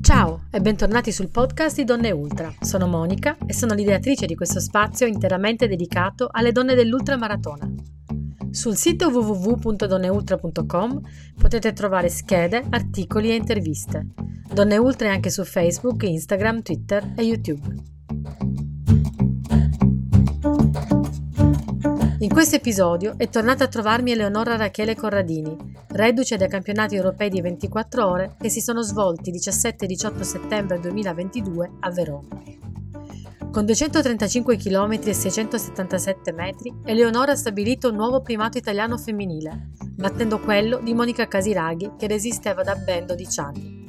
Ciao e bentornati sul podcast di Donne Ultra. Sono Monica e sono l'ideatrice di questo spazio interamente dedicato alle donne dell'ultramaratona. Sul sito www.donneultra.com potete trovare schede, articoli e interviste. Donne Ultra è anche su Facebook, Instagram, Twitter e YouTube. In questo episodio è tornata a trovarmi Eleonora Rachele Corradini, reduce dai campionati europei di 24 ore che si sono svolti 17 e 18 settembre 2022 a Verona. Con 235 km e 677 metri, Eleonora ha stabilito un nuovo primato italiano femminile, battendo quello di Monica Casiraghi che resisteva da ben 12 anni.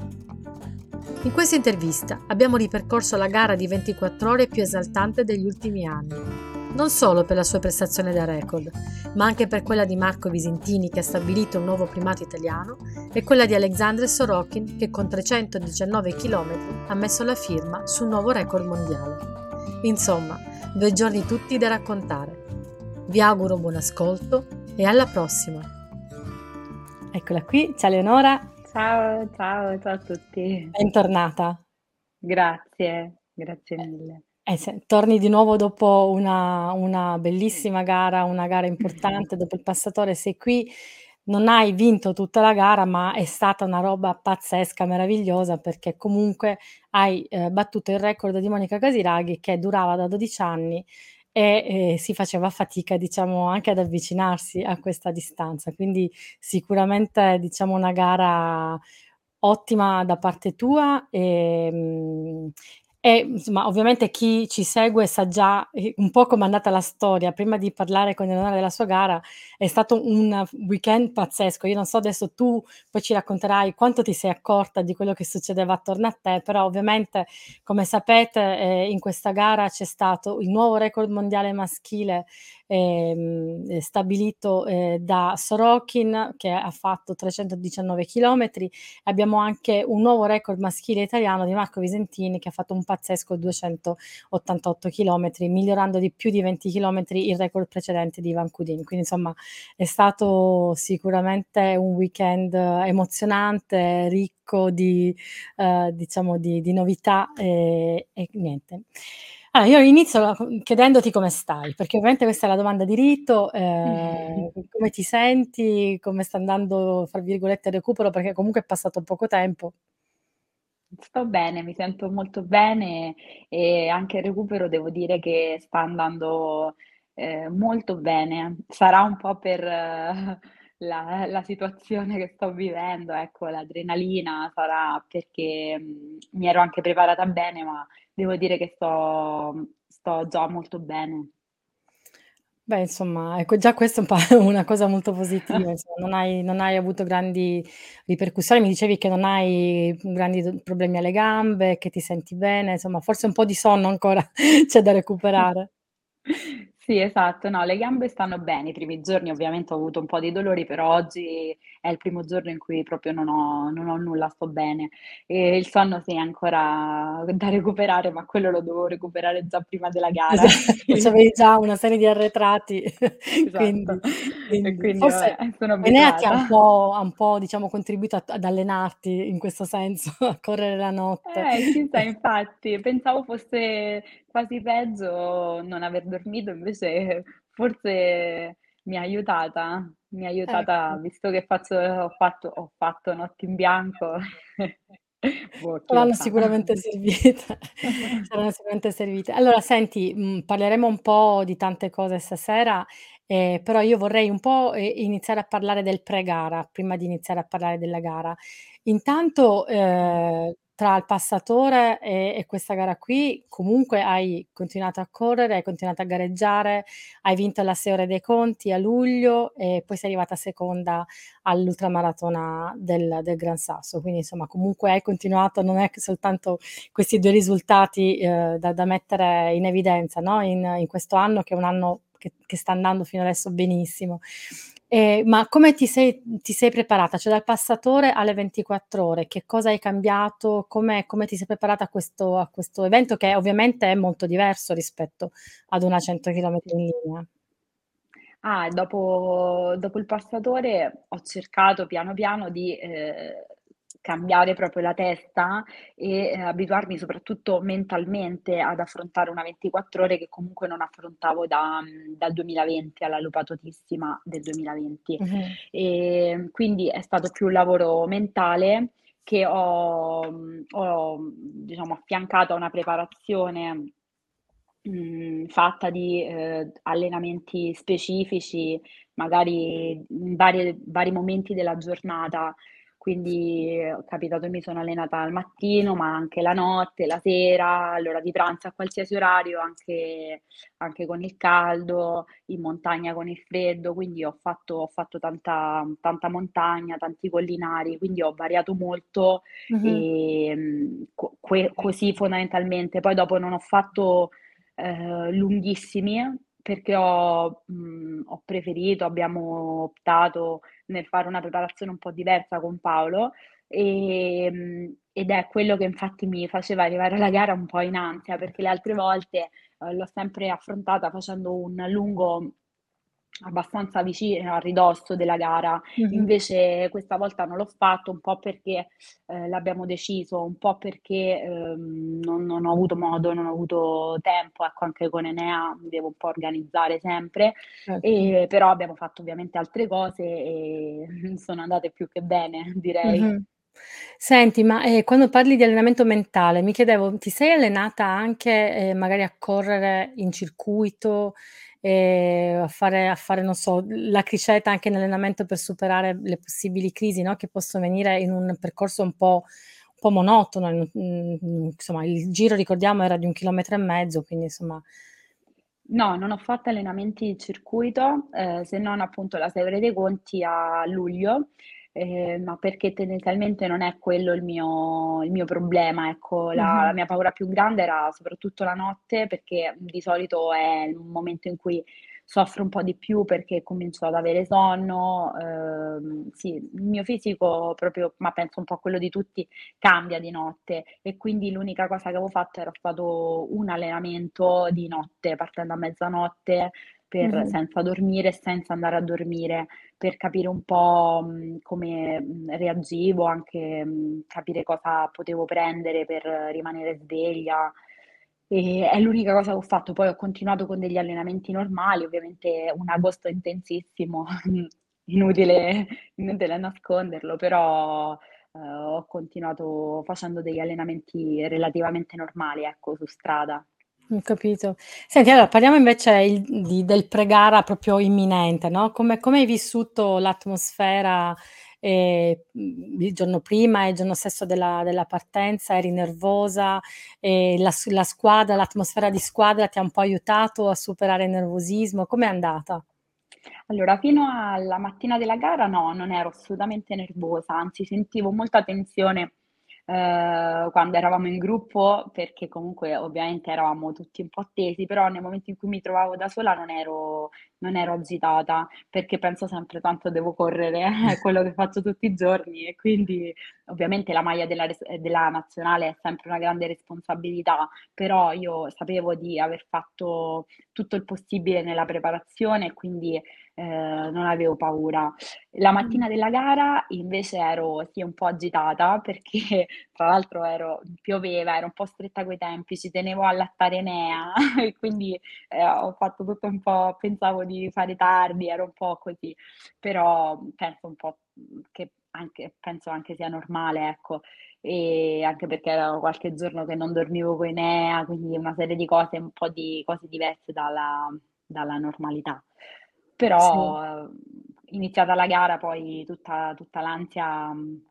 In questa intervista abbiamo ripercorso la gara di 24 ore più esaltante degli ultimi anni, non solo per la sua prestazione da record, ma anche per quella di Marco Visentini che ha stabilito un nuovo primato italiano e quella di Alexandre Sorokin che con 319 km ha messo la firma su un nuovo record mondiale. Insomma, due giorni tutti da raccontare. Vi auguro buon ascolto e alla prossima. Eccola qui, ciao Leonora. Ciao, ciao, ciao a tutti. Bentornata. Grazie, grazie mille. Eh, se, torni di nuovo dopo una, una bellissima gara, una gara importante, dopo il passatore sei qui non hai vinto tutta la gara, ma è stata una roba pazzesca, meravigliosa, perché comunque hai eh, battuto il record di Monica Casiraghi che durava da 12 anni e eh, si faceva fatica, diciamo, anche ad avvicinarsi a questa distanza. Quindi sicuramente, diciamo, una gara ottima da parte tua e, mh, e insomma, ovviamente chi ci segue sa già eh, un po' com'è andata la storia. Prima di parlare con Eleonora della sua gara, è stato un weekend pazzesco. Io non so adesso tu poi ci racconterai quanto ti sei accorta di quello che succedeva attorno a te, però ovviamente, come sapete, eh, in questa gara c'è stato il nuovo record mondiale maschile ehm, stabilito eh, da Sorokin che ha fatto 319 km. Abbiamo anche un nuovo record maschile italiano di Marco Visentini che ha fatto un pazzesco 288 km, migliorando di più di 20 km il record precedente di Ivan Kudin. Quindi insomma è stato sicuramente un weekend emozionante, ricco di, eh, diciamo di, di novità e, e niente. Allora, io inizio chiedendoti come stai, perché ovviamente questa è la domanda di rito, ehm, come ti senti, come sta andando, fra virgolette, "il recupero", perché comunque è passato poco tempo. Sto bene, mi sento molto bene e anche il recupero devo dire che sta andando, ehm, molto bene. Sarà un po' per eh, la la situazione che sto vivendo, ecco, l'adrenalina, sarà perché, mhmm, mi ero anche preparata bene, ma Devo dire che sto sto già molto bene. Beh, insomma, ecco già questa è un po' una cosa molto positiva, insomma, non hai non hai avuto grandi ripercussioni. Mi dicevi che non hai grandi problemi alle gambe, che ti senti bene, insomma, forse un po' di sonno ancora c'è da recuperare. Sì, esatto. No, le gambe stanno bene. I primi giorni ovviamente ho avuto un po' di dolori, però oggi è il primo giorno in cui proprio non ho non ho nulla, sto bene. E il sonno sì, è ancora da recuperare, ma quello lo dovevo recuperare già prima della gara. Esatto, c'avevi già una serie di arretrati, quindi Esatto. Quindi quindi forse vabbè, sono Enea ti ha un po' ha un po' diciamo contribuito a ad allenarti in questo senso, a correre la notte. Eh, chissà infatti, pensavo fosse quasi peggio non aver dormito, invece forse mi ha aiutata, mi ha aiutata Ecco. visto che faccio ho fatto ho fatto notti in bianco. Boh, sa. sicuramente servite, saranno sicuramente servite. Allora senti, mhmm, parleremo un po' di tante cose stasera, ehm, però io vorrei un po', ehm, iniziare a parlare del pre-gara, prima di iniziare a parlare della gara. Intanto, ehm, tra il passatore e e questa gara qui, comunque hai continuato a correre, hai continuato a gareggiare, hai vinto la 6 ore dei conti a luglio e poi sei arrivata seconda all'ultramaratona del del Gran Sasso. Quindi insomma comunque hai continuato, non è che soltanto questi 2 risultati, ehm, da da mettere in evidenza, no, in in questo anno che è un anno che che sta andando fino adesso benissimo. Ehm, ma come ti sei ti sei preparata? Cioè dal passatore alle 24 ore, che cosa hai cambiato? Come ti sei preparata a questo a questo evento che ovviamente è molto diverso rispetto ad una 100 chilometri in linea? Ah, dopo dopo il passatore ho cercato piano piano di, ehm, cambiare proprio la testa e, ehm, abituarmi soprattutto mentalmente ad affrontare una 24 ore che comunque non affrontavo da mhmm, dal 2020, alla lupatotissima del 2020. Mh-mh. Ehm, quindi è stato più un lavoro mentale che ho mhmm, ho, diciamo affiancato a una preparazione Mhmm, fatta di, ehm, allenamenti specifici, magari in varie vari momenti della giornata. Quindi è capitato mi sono allenata al mattino, ma anche la notte, la sera, all'ora di pranzo, a qualsiasi orario, anche anche con il caldo, in montagna con il freddo, quindi ho fatto ho fatto tanta tanta montagna, tanti collinari, quindi ho variato molto, Mh-mh. ehm, co que così fondamentalmente. Poi dopo non ho fatto ehm, lunghissimi, perché ho mhmm, ho preferito, abbiamo optato nel fare una preparazione un po' diversa con Paolo, ehm, ed è quello che infatti mi faceva arrivare alla gara un po' in ansia, perché le altre volte, uhm, l'ho sempre affrontata facendo un lungo Abbastanza vicino a ridosso della gara. Mh-mh. Invece questa volta non l'ho fatto, un po' perché, ehm, l'abbiamo deciso, un po' perché, ehm, non non ho avuto modo, non ho avuto tempo, ecco, anche con Enea mi devo un po' organizzare sempre, Certo. ehm, però abbiamo fatto ovviamente altre cose e sono andate più che bene, direi. Mh-mh. Senti, ma, ehm, quando parli di allenamento mentale, mi chiedevo, ti sei allenata anche, ehm, magari a correre in circuito, ehm, a fare a fare, non so, la criceta anche in allenamento per superare le possibili crisi, no, che possono venire in un percorso un po' un po' monotono, in mhmm, insomma il giro ricordiamo era di 1 chilometro e mezzo, quindi insomma No, non ho fatto allenamenti di circuito, ehm, se non appunto la Severe dei Conti a luglio, ehm, ma perché tendenzialmente non è quello il mio il mio problema, ecco. La mh-mh, la mia paura più grande era soprattutto la notte, perché di solito è il momento in cui soffro un po' di più perché comincio ad avere sonno, ehm, sì, il mio fisico proprio, ma penso un po' quello di tutti, cambia di notte e quindi l'unica cosa che avevo fatto era fatto un allenamento di notte, partendo a mezzanotte per mh-mh, senza dormire senza andare a dormire, per capire un po', mhmm, come, mhmm, reagivo, anche, mhmm, capire cosa potevo prendere per rimanere sveglia. E è l'unica cosa che ho fatto. Poi ho continuato con degli allenamenti normali, ovviamente un agosto intensissimo, inutile inutile nasconderlo, però, Ehm, ho continuato facendo degli allenamenti relativamente normali, ecco, su strada. Ho capito. Senti, allora parliamo invece il di del pre-gara proprio imminente, no, come come hai vissuto l'atmosfera, mhmm, il giorno prima e il giorno stesso della della partenza? Eri nervosa? Ehm, la la squadra, l'atmosfera di squadra ti ha un po' aiutato a superare il nervosismo? Com'è andata? Allora, fino alla mattina della gara no, non ero assolutamente nervosa, anzi sentivo molta tensione, ehm, quando eravamo in gruppo, perché comunque ovviamente eravamo tutti un po' tesi, però nel momento in cui mi trovavo da sola non ero non ero agitata, perché penso sempre: "Tanto devo correre, è quello che faccio tutti i giorni" e quindi ovviamente la maglia della della nazionale è sempre una grande responsabilità, però io sapevo di aver fatto tutto il possibile nella preparazione quindi, ehm, non avevo paura. La Mh. mattina della gara invece ero sì un po' agitata perché tra l'altro ero pioveva, ero un po' stretta coi tempi, ci tenevo a allattare Enea e quindi, ehm, ho fatto tutto un po' pensavo di fare tardi, ero un po' così. Però penso un po', che anche penso anche sia normale, ecco. Ehm, anche perché era qualche giorno che non dormivo con Enea, quindi una serie di cose un po' di cose diverse dalla dalla normalità. Sì. Però, uhm, iniziata la gara poi tutta tutta l'ansia, mhmm,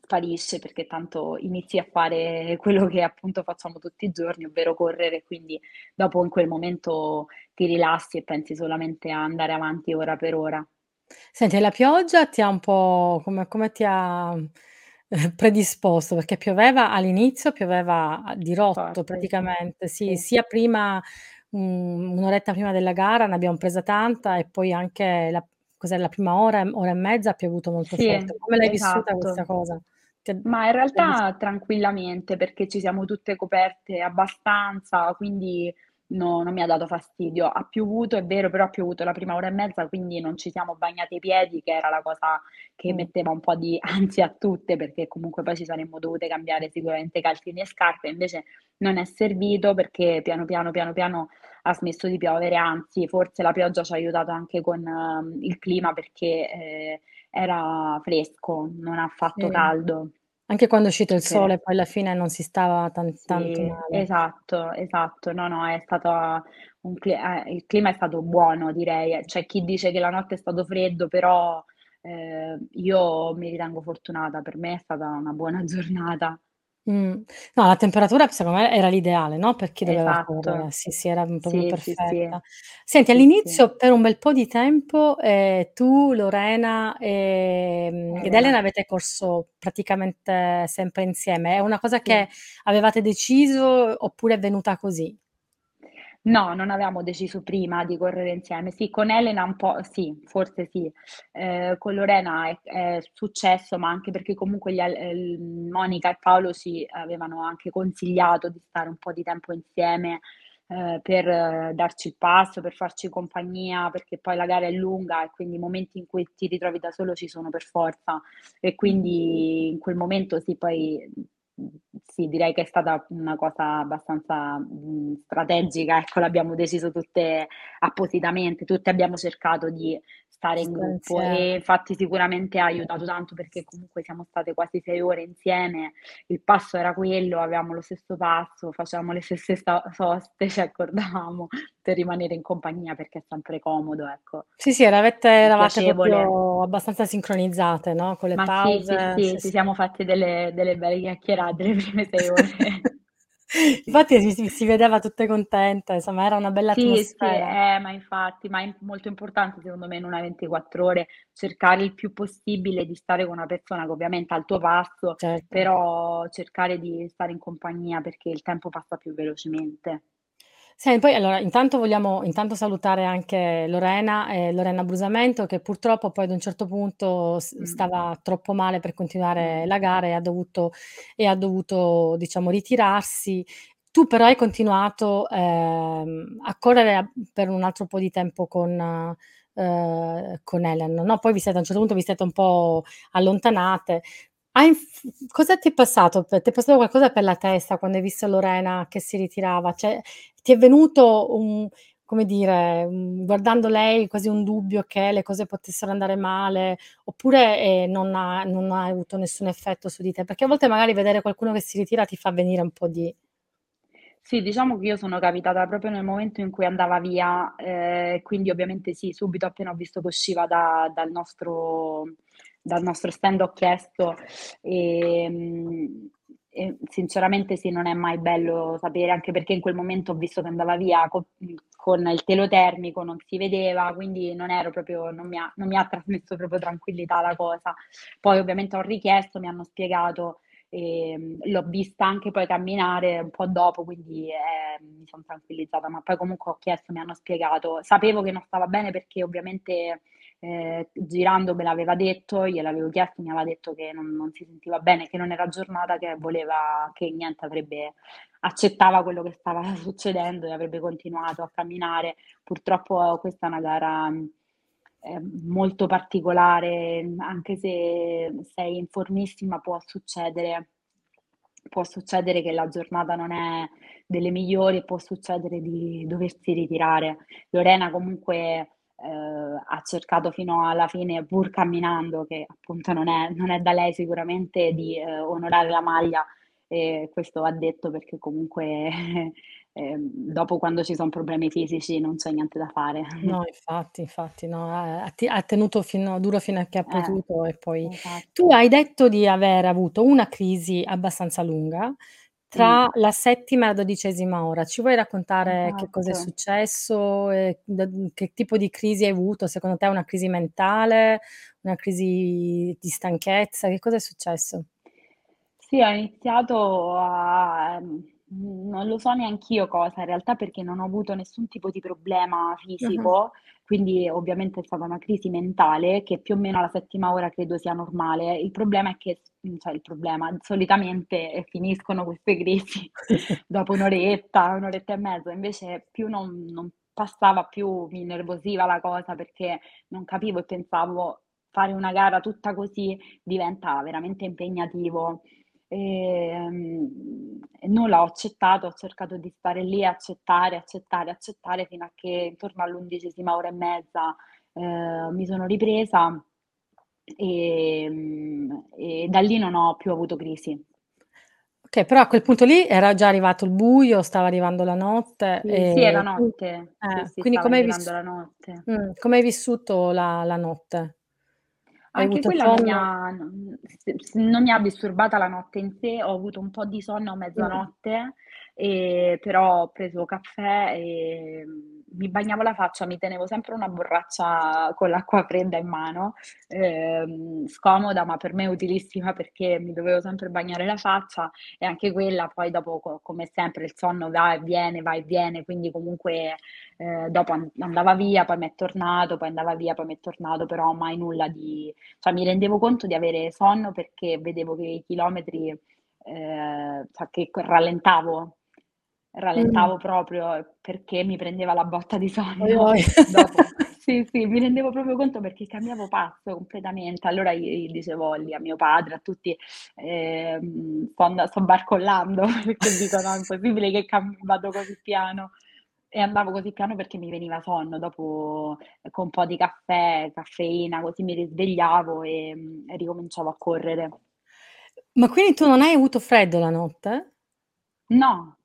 sparisce perché tanto inizi a fare quello che appunto facciamo tutti i giorni, ovvero correre, quindi dopo in quel momento ti rilassi e pensi solamente a andare avanti ora per ora. Senti, la pioggia ti ha un po' come come ti ha, ehm, predisposto? Perché pioveva all'inizio, pioveva a dirotto Forte, sì. praticamente, sì, Sì. sia prima mhmm, 1 oretta prima della gara ne abbiamo presa tanta e poi anche la cos'è, la prima ora, ora e mezza ha piovuto molto Sì, forte. Come l'hai vissuta questa esatto. cosa? Ti Ma in ti realtà tranquillamente, perché ci siamo tutte coperte abbastanza, quindi no non mi ha dato fastidio. Ha piovuto, è vero, però ha piovuto la prima ora e mezza, quindi non ci siamo bagnate i piedi, che era la cosa che Mh. metteva un po' di ansia a tutte, perché comunque poi ci saremmo dovute cambiare sicuramente calzini e scarpe, invece non è servito perché piano, piano, piano, piano ha smesso di piovere, anzi forse la pioggia ci ha aiutato anche con il clima perché, ehm, era fresco, non ha fatto Sì. caldo. Anche quando è uscito il Che sole poi alla fine non si stava tan tanto Sì, male. esatto, esatto. No, no, è stata un cli ehm, il clima è stato buono direi. C'è chi dice che la notte è stato freddo, però, ehm, io mi ritengo fortunata. Per me è stata una buona giornata. Mh. No, la temperatura secondo me era l'ideale, no, per chi doveva correre. Esatto. Sì, sì, era proprio Sì, sì, sì. perfetta. Senti, Sì, sì. all'inizio per un bel po' di tempo, ehm, tu, Lorena, ehm, ed Elena Elena. avete corso praticamente sempre insieme. È una cosa che Sì. avevate deciso oppure è venuta così? No, non avevamo deciso prima di correre insieme. Sì, con Elena un po' sì, forse sì. Ehm, con Lorena è è successo, ma anche perché comunque gli ehm, Monica e Paolo ci avevano anche consigliato di stare un po' di tempo insieme, ehm, per darci il passo, per farci compagnia, perché poi la gara è lunga e quindi i momenti in cui ti ritrovi da solo ci sono per forza. E quindi in quel momento sì, poi, sì, direi che è stata una cosa abbastanza, mhmm, strategica, ecco, l'abbiamo deciso tutte appositamente, tutte abbiamo cercato di stare in gruppo e infatti sicuramente ha aiutato tanto perché comunque siamo state quasi 6 ore insieme, il passo era quello, avevamo lo stesso passo, facevamo le stesse sta soste, ci accordavamo per rimanere in compagnia perché è sempre comodo, ecco. Sì, sì, eravate proprio abbastanza sincronizzate, no, con le Ma sì, sì, pause. sì, Sì, ci sì. siamo fatti delle delle belle chiacchierate le prime 6 ore. Sì. Infatti si si si vedeva tutte contente, insomma era una bella Sì, sì, atmosfera. eh, ma infatti, ma è molto importante secondo me in una 24 ore cercare il più possibile di stare con una persona che ovviamente ha il tuo passo, Certo. però cercare di stare in compagnia perché il tempo passa più velocemente. Sen poi allora intanto vogliamo intanto salutare anche Lorena, ehm, Lorena Brusamento, che purtroppo poi ad un certo punto s Mh. stava troppo male per continuare Mh. la gara e ha dovuto e ha dovuto diciamo ritirarsi. Tu però hai continuato, ehm, a correre a per un altro po' di tempo con ehm, con Helen, no, poi vi siete a un certo punto vi siete un po' allontanate. Hai inf cosa ti è passato ti è passato qualcosa per la testa quando hai visto Lorena che si ritirava? Cioè, ti è venuto un come dire, guardando lei quasi un dubbio che le cose potessero andare male, oppure, ehm, non ha non ha avuto nessun effetto su di te? Perché a volte magari vedere qualcuno che si ritira ti fa venire un po' di Sì, diciamo che io sono capitata proprio nel momento in cui andava via, ehm, e quindi ovviamente sì, subito appena ho visto che usciva da dal nostro dal nostro stand ho chiesto, ehm, e sinceramente sì, non è mai bello sapere, anche perché in quel momento ho visto che andava via co mhmm, con il telo termico, non si vedeva, quindi non ero proprio non mi ha non mi ha trasmesso proprio tranquillità la cosa. Poi ovviamente ho richiesto, mi hanno spiegato, ehm, l'ho vista anche poi camminare un po' dopo, quindi, ehm, mi son tranquillizzata, ma poi comunque ho chiesto, mi hanno spiegato. Sapevo che non stava bene perché ovviamente, ehm, girando me l'aveva detto, gliel'avevo chiesto, mi aveva detto che non non si sentiva bene, che non era giornata, che voleva che niente avrebbe accettava quello che stava succedendo e avrebbe continuato a camminare. Purtroppo questa è una gara, ehm, molto particolare, anche se sei in formissima può succedere può succedere che la giornata non è delle migliori, può succedere di doversi ritirare. Lorena comunque, ehm, ha cercato fino alla fine, pur camminando, che appunto non è non è da lei sicuramente, di, ehm, onorare la maglia e questo va detto perché comunque, ehm, dopo quando ci son problemi fisici non c'è niente da fare. No, infatti, infatti, no, ha ha tenuto fino duro fino a che ha Eh, potuto e poi tu esatto. hai detto di aver avuto una crisi abbastanza lunga Tra la settima e la dodicesima ora. Ci vuoi raccontare che cosa è Esatto. successo e che tipo di crisi hai avuto? Secondo te è una crisi mentale, una crisi di stanchezza? Che cosa è successo? Sì, ho iniziato a, Mhmm, non lo so neanch'io cosa in realtà, perché non ho avuto nessun tipo di problema Mh-mh. fisico, quindi ovviamente è stata una crisi mentale che più o meno alla settima ora credo sia normale. Il problema è che mhmm, cioè il problema, solitamente, ehm, finiscono queste crisi dopo 1 oretta, 1 oretta e mezza, invece più non non passava più mi innervosiva la cosa, perché non capivo e pensavo: fare una gara tutta così diventa veramente impegnativo. E nulla, ho accettato, ho cercato di stare lì, accettare, accettare, accettare, fino a che intorno all'11ª ora e mezza, ehm, mi sono ripresa, ehm, e da lì non ho più avuto crisi. Okay, però a quel punto lì era già arrivato il buio, stava arrivando la notte, Sì, sì, era e notte. Sì, eh, sì, quindi stava come hai arrivando vis la notte. mh, come hai vissuto la la notte? Anche quella non mi ha non mi ha disturbata la notte in sé, ho avuto un po' di sonno a Mh. mezzanotte, ehm, però ho preso caffè, ehm, mi bagnavo la faccia, mi tenevo sempre una borraccia con l'acqua fredda in mano, ehm, scomoda, ma per me utilissima perché mi dovevo sempre bagnare la faccia e anche quella poi dopo co come sempre il sonno va e viene, va e viene, quindi comunque, ehm, dopo an andava via, poi m'è tornato, poi andava via, poi m'è tornato, però mai nulla di cioè mi rendevo conto di avere sonno perché vedevo che i chilometri, ehm, cioè che co rallentavo, rallentavo proprio perché mi prendeva la botta di sonno oi. dopo. Sì, sì, mi rendevo proprio conto perché cambiavo passo completamente. Allora gli gli dicevo lì a mio padre, a tutti, ehm: "Sto sto barcollando", perché dico: "No, è impossibile che cam vado così piano". E andavo così piano perché mi veniva sonno, dopo con un po' di caffè, caffeina, così mi risvegliavo, ehm, e ricominciavo a correre. Ma quindi tu non hai avuto freddo la notte? No,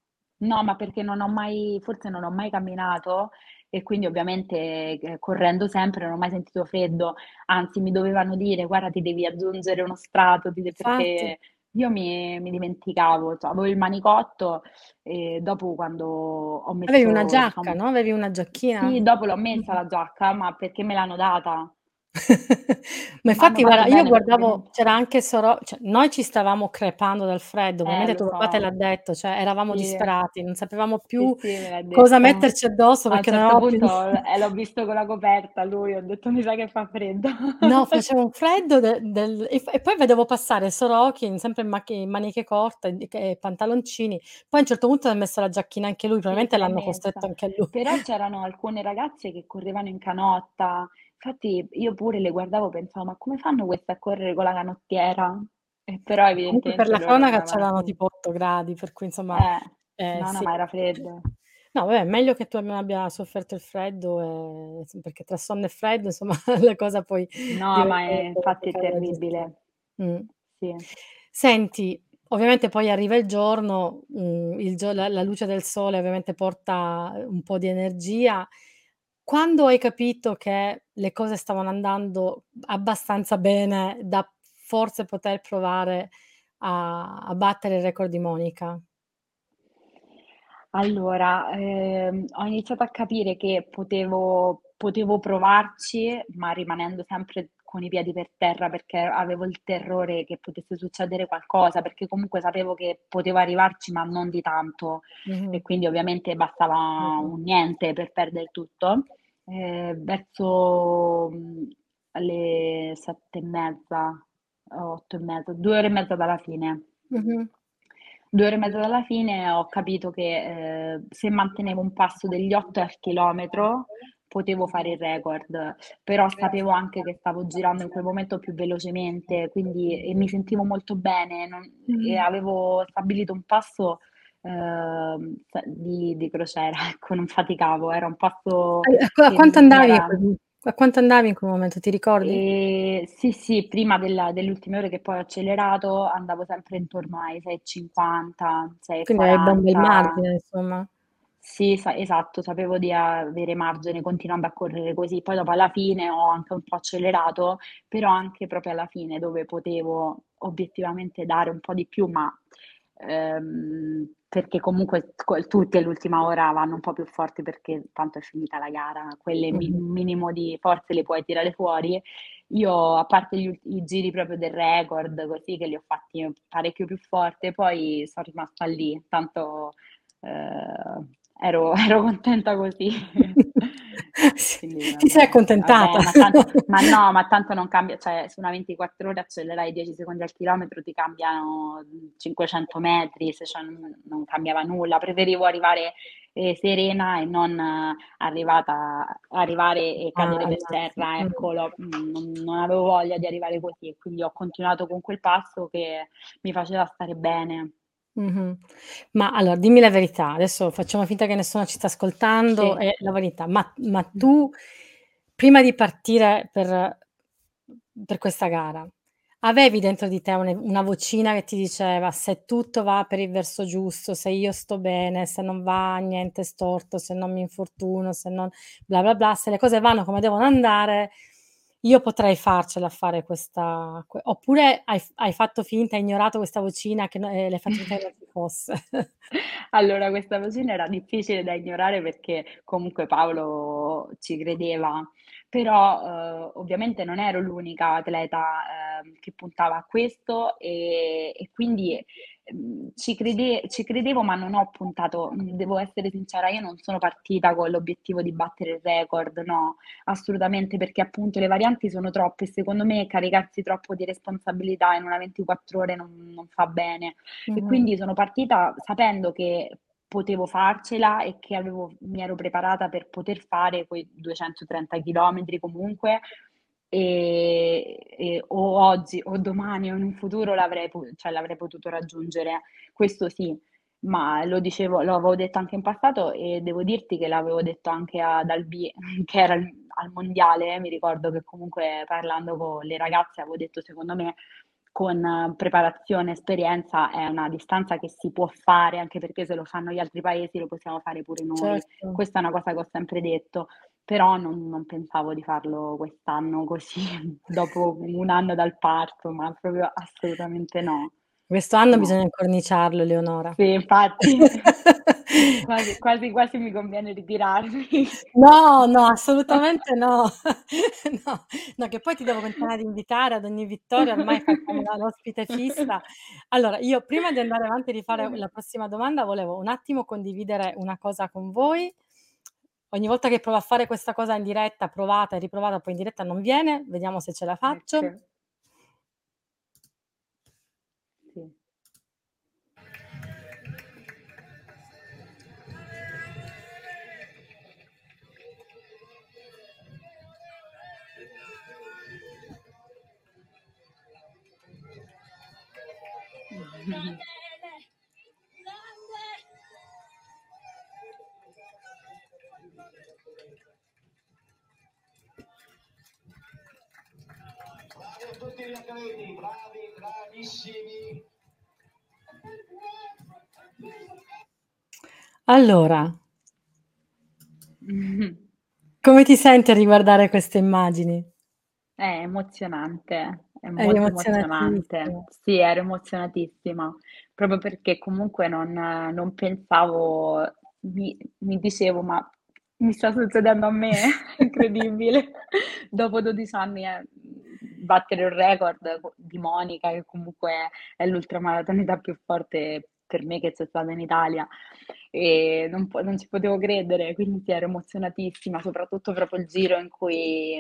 no, ma perché non ho mai forse non ho mai camminato e quindi ovviamente, g correndo sempre non ho mai sentito freddo, anzi mi dovevano dire: "Guarda ti devi aggiungere uno strato, ti de" perché io mi mi dimenticavo, cioè avevo il manicotto e dopo quando ho Avevi una messo giacca, diciamo no, avevi una giacchina? sì, dopo l'ho messa la giacca, ma perché me l'hanno data. Ma infatti fatto guarda, io bene guardavo ovviamente c'era anche suo ro cioè noi ci stavamo crepando dal freddo, Eh, probabilmente lo tuo papà te l'ha so. detto, cioè eravamo Sì. disperati, non sapevamo Sì, più sì, me l'ha cosa detto. metterci addosso A un perché non certo avevamo più punto, eh, l'ho visto con la coperta lui, ho detto: "Mi sa che fa freddo." No, faceva un freddo de del e f e poi vedevo passare Sorokin sempre in macchi in maniche corte e c e pantaloncini, poi a un certo punto si è messo la giacchina anche lui, Sì, probabilmente se l'hanno messa. costretto anche a lui. Però c'erano alcune ragazze che correvano in canotta, infatti io pure le guardavo, pensavo: "Ma come fanno queste a correre con la canottiera?" E però Comunque per evidentemente la cronaca c'erano tipo 8 gradi, per cui insomma, Eh, ehm, no, no, sì. ma era freddo. No vabbè, meglio che tu non abbia sofferto il freddo, sì, perché tra sonno e freddo insomma la cosa poi No, ma è infatti è terribile. Mh. Sì. Senti, ovviamente poi arriva il giorno, mhmm, il gio la la luce del sole ovviamente porta, un po' di energia. Quando hai capito che le cose stavano andando abbastanza bene da forse poter provare a a battere il record di Monica? Allora, ehm, ho iniziato a capire che potevo potevo provarci, ma rimanendo sempre con i piedi per terra, perché avevo il terrore che potesse succedere qualcosa, perché comunque sapevo che potevo arrivarci, ma non di tanto e Mh-mh. quindi ovviamente bastava Mh-mh. un niente per perdere tutto. Ehm, verso, mhmm, le 7 e mezza, 8 e mezza, 2 ore e mezza dalla fine. Mh-mh. 2 ore e mezza dalla fine ho capito che, ehm, se mantenevo un passo degli 8 al chilometro potevo fare il record, però sapevo anche che stavo girando in quel momento più velocemente, quindi e mi sentivo molto bene, non e Mh. avevo stabilito un passo, cioè di di crociera, ecco, non faticavo, era un passo A a quanto andavi era a quanto andavi in quel momento, ti ricordi? Ehm, sì, sì, prima della delle ultime ore che poi ho accelerato andavo sempre intorno ai 6,50, sei e Quindi avevi un bel margine insomma. Sì, sa esatto, sapevo di avere margine continuando a correre così. Poi dopo alla fine ho anche un po' accelerato, però anche proprio alla fine dove potevo obiettivamente dare un po' di più, ma, ehm, perché comunque co tutti all'ultima ora vanno un po' più forti perché tanto è finita la gara, quelle mi Mh-mh. minimo di forze le puoi tirare fuori. Io a parte gli i giri proprio del record così che li ho fatti parecchio più forte, poi son rimasta lì, tanto, ehm, ero ero contenta così. Quindi ti sei accontentata. vabbè, ma tanto ma no, ma tanto non cambia cioè su una 24 ore accelerai 10 secondi al chilometro ti cambiano, mhmm, 500 metri, se cioè non non cambiava nulla. Preferivo arrivare, ehm, serena e non arrivata arrivare e Ah, cadere al per terra, Mh. ecco, lo mhmm, non non avevo voglia di arrivare così e quindi ho continuato con quel passo che mi faceva stare bene. Mh-mh. Ma allora dimmi la verità, adesso facciamo finta che nessuno ci sta ascoltando Sì. e la verità, ma ma Mh. tu prima di partire per per questa gara, avevi dentro di te un una vocina che ti diceva: "Se tutto va per il verso giusto, se io sto bene, se non va niente storto, se non mi infortuno, se non bla bla bla, se le cose vanno come devono andare, io potrei farcela fare questa que" oppure hai hai fatto finta, hai ignorato questa vocina che no ehm, l'hai fatto che non ci fosse? Allora questa vocina era difficile da ignorare perché comunque Paolo ci credeva, però, uhm, ovviamente non ero l'unica atleta, ehm, che puntava a questo, ehm, e quindi, ci crede ci credevo ma non ho puntato mhmm, devo essere sincera, io non sono partita con l'obiettivo di battere il record, no, assolutamente, perché appunto le varianti sono troppe e secondo me caricarsi troppo di responsabilità in una 24 ore non non fa bene. E Mh-mh. quindi sono partita sapendo che potevo farcela e che avevo mi ero preparata per poter fare quei 230 chilometri comunque, ehm, e o oggi o domani o in un futuro l'avrei cioè l'avrei potuto raggiungere, questo sì. Ma lo dicevo lo avevo detto anche in passato e devo dirti che l'avevo detto anche ad Albi che era al al mondiale, mi ricordo che comunque parlando con le ragazze avevo detto: "Secondo me con preparazione, esperienza è una distanza che si può fare, anche perché se lo fanno gli altri paesi lo possiamo fare pure noi." Certo. Questa è una cosa che ho sempre detto, però non non pensavo di farlo quest'anno così, dopo 1 anno dal parto, ma proprio assolutamente no. Questo anno No. bisogna incorniciarlo Eleonora. Sì, infatti. Quasi quasi quasi mi conviene ritirarmi. No, no, assolutamente no. No, no, che poi ti devo continuare ad invitare ad ogni vittoria, ormai la l'ospite fissa. Allora, io prima di andare avanti e di fare la prossima domanda, volevo un attimo condividere una cosa con voi. Ogni volta che provo a fare questa cosa in diretta, provata e riprovata, poi in diretta non viene, vediamo se ce la faccio. Ecco. Sì. A tutti gli atleti, bravi, bravissimi. Allora come ti senti a riguardare queste immagini? È emozionante, è molto emozionante. Sì, ero emozionatissima, proprio perché comunque non non pensavo mi mi dicevo: "Ma mi sta succedendo a me? Incredibile." Dopo 12 anni, eh, mhmm, battere un record co di Monica, che comunque è l'ultramaratoneta più forte per me che c'è stata in Italia, e non po non ci potevo credere, quindi ero emozionatissima, soprattutto proprio il giro in cui,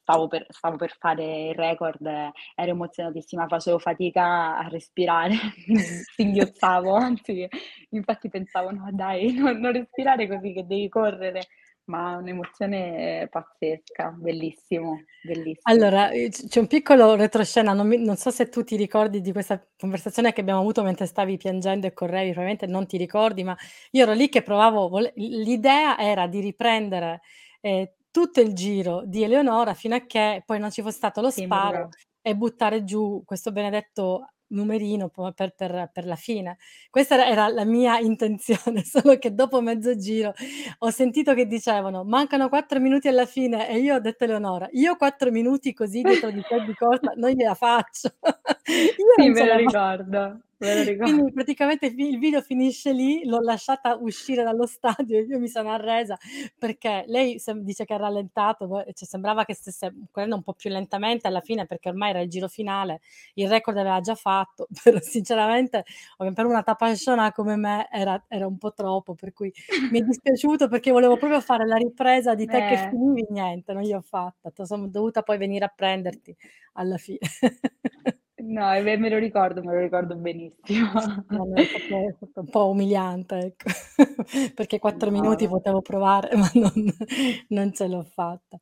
stavo per stavo per fare il record, ero emozionatissima, facevo fatica a respirare, singhiozzavo, anzi, infatti pensavo: "No dai, non non respirare così che devi correre." Ma un'emozione pazzesca, bellissimo, bellissimo. Allora, c c'è un piccolo retroscena, non mi non so se tu ti ricordi di questa conversazione che abbiamo avuto mentre stavi piangendo e correvi, probabilmente non ti ricordi, ma io ero lì che provavo vole l'idea era di riprendere, ehm, tutto il giro di Eleonora fino a che poi non ci fosse stato lo Sì, sparo ricordo. e buttare giù questo benedetto numerino per per per la fine. Questa era la mia intenzione, solo che dopo mezzo giro ho sentito che dicevano: "Mancano 4 minuti alla fine" e io ho detto Eleonora: "Io 4 minuti così dietro di te di corsa non gliela faccio." Io Sì, me la ricordo. Quindi praticamente il video finisce lì, l'ho lasciata uscire dallo stadio e io mi sono arresa perché lei sem dice che ha rallentato, cioè sembrava che stesse correndo un po' più lentamente alla fine perché ormai era il giro finale, il record aveva già fatto, però sinceramente per una tapasciona come me era era un po' troppo, per cui mi è dispiaciuto perché volevo proprio fare la ripresa di te che Eh. finivi, niente, non gliel'ho fatta. T son dovuta poi venire a prenderti alla fine. No, e me lo ricordo, me lo ricordo benissimo. No, è stato è stato un po' umiliante, ecco, perché 4 No, minuti potevo provare, ma non non ce l'ho fatta.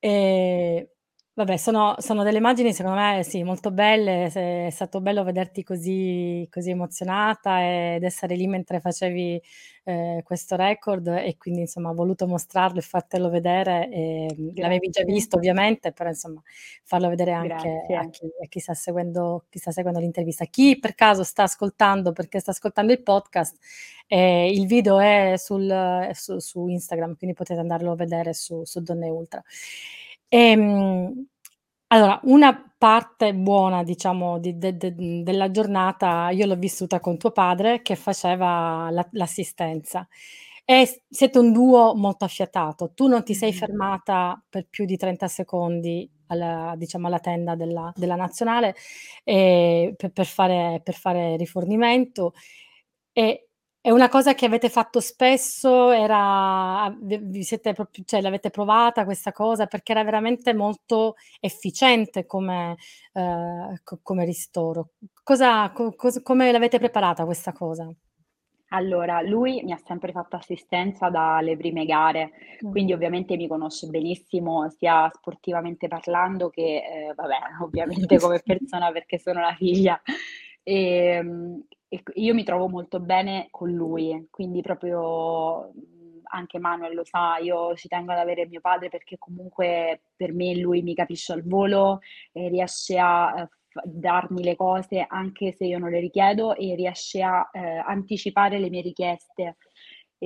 Ehm, vabbè sono sono delle immagini secondo me sì, molto belle, se è stato bello vederti così così emozionata ed essere lì mentre facevi, ehm, questo record e quindi insomma ho voluto mostrarlo e fartelo vedere, ehm, l'avevi già Grazie. visto ovviamente, però insomma farlo vedere anche a chi a chi sta seguendo chi sta seguendo l'intervista. Chi per caso sta ascoltando perché sta ascoltando il podcast, ehm, il video è sul su su Instagram, quindi potete andarlo a vedere su su Donne Ultra. Ehm, allora una parte buona diciamo di de de mhmm, della giornata io l'ho vissuta con tuo padre che faceva l'a l'assistenza e s siete un duo molto affiatato. Tu non ti sei Mh-mh. fermata per più di 30 secondi alla diciamo alla tenda della della nazionale, ehm, pe per fare per fare rifornimento. E è una cosa che avete fatto spesso? Era v vi siete proprio cioè l'avete provata questa cosa? Perché era veramente molto efficiente come ehm, co come ristoro. Cosa co cos come l'avete preparata questa cosa? Allora, lui mi ha sempre fatto assistenza dalle prime gare, Mh. quindi ovviamente mi conosce benissimo sia sportivamente parlando che, ehm, vabbè ovviamente come persona perché sono la figlia. Ehm, e io mi trovo molto bene con lui, quindi proprio, anche Manuel lo sa, io ci tengo ad avere mio padre perché comunque per me lui mi capisce al volo riesce a, f darmi le cose anche se io non le richiedo e riesce a, ehm, anticipare le mie richieste.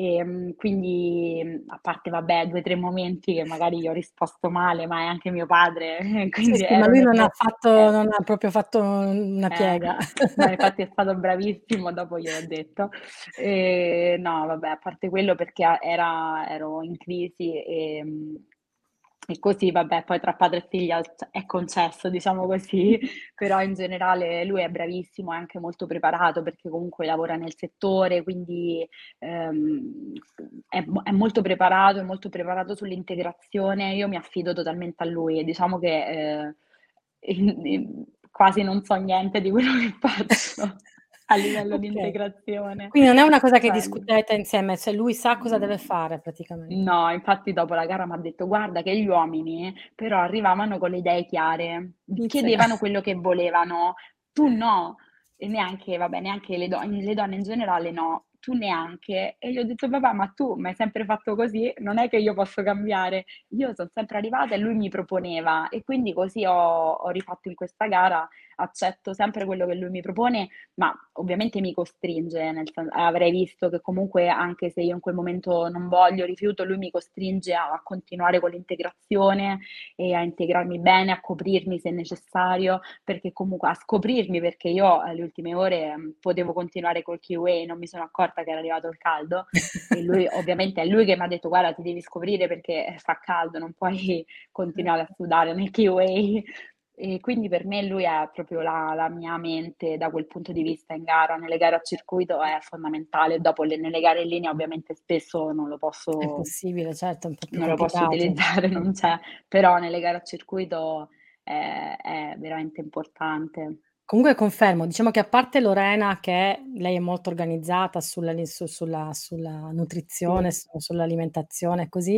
Ehm, quindi, a parte vabbè 2, 3 momenti che magari gli ho risposto male, ma è anche mio padre, Sì, sì, ma lui non ha fatto eh. non ha proprio fatto una Eh, piega. no infatti è stato bravissimo, dopo gliel'ho detto. Ehm, no vabbè, a parte quello perché era ero in crisi, ehm, e così vabbè poi tra padre e figlia è concesso, diciamo così, però in generale lui è bravissimo, è anche molto preparato perché comunque lavora nel settore, quindi, ehm, è è molto preparato, è molto preparato sull'integrazione. Io mi affido totalmente a lui e diciamo che, ehm, in in quasi non so niente di quello che faccio a livello di Okay. integrazione. Quindi non è una cosa che discutete insieme, cioè lui sa cosa deve fare praticamente. no, infatti dopo la gara m'ha detto: "Guarda che gli uomini però arrivavano con le idee chiare, Mizzica. chiedevano quello che volevano, tu no, e neanche vabbè, neanche le don le donne in generale no, tu neanche". E gli ho detto: "Papà, ma tu m'hai sempre fatto così, non è che io posso cambiare. Io son sempre arrivata e lui mi proponeva e quindi così ho ho rifatto in questa gara, accetto sempre quello che lui mi propone, ma ovviamente mi costringe, nel sen avrai visto che comunque anche se io in quel momento non voglio, rifiuto, lui mi costringe a a continuare con l'integrazione e a integrarmi bene, a coprirmi se necessario, perché comunque a scoprirmi perché io, ehm, le ultime ore, mhmm, potevo continuare col K-Way, non mi sono accorta che era arrivato il caldo e lui ovviamente è lui che m'ha detto: "Guarda ti devi scoprire perché, eh, fa caldo, non puoi continuare a sudare nel K-Way". E quindi per me lui è proprio la la mia mente da quel punto di vista in gara. Nelle gare a circuito è fondamentale, dopo le nelle gare in linea ovviamente spesso non lo È posso certo, è un po' più non lo posso utilizzare, non c'è, però nelle gare a circuito è è veramente importante. Comunque confermo, diciamo che a parte Lorena che lei è molto organizzata sulla li su sulla sulla nutrizione, su sull'alimentazione e così,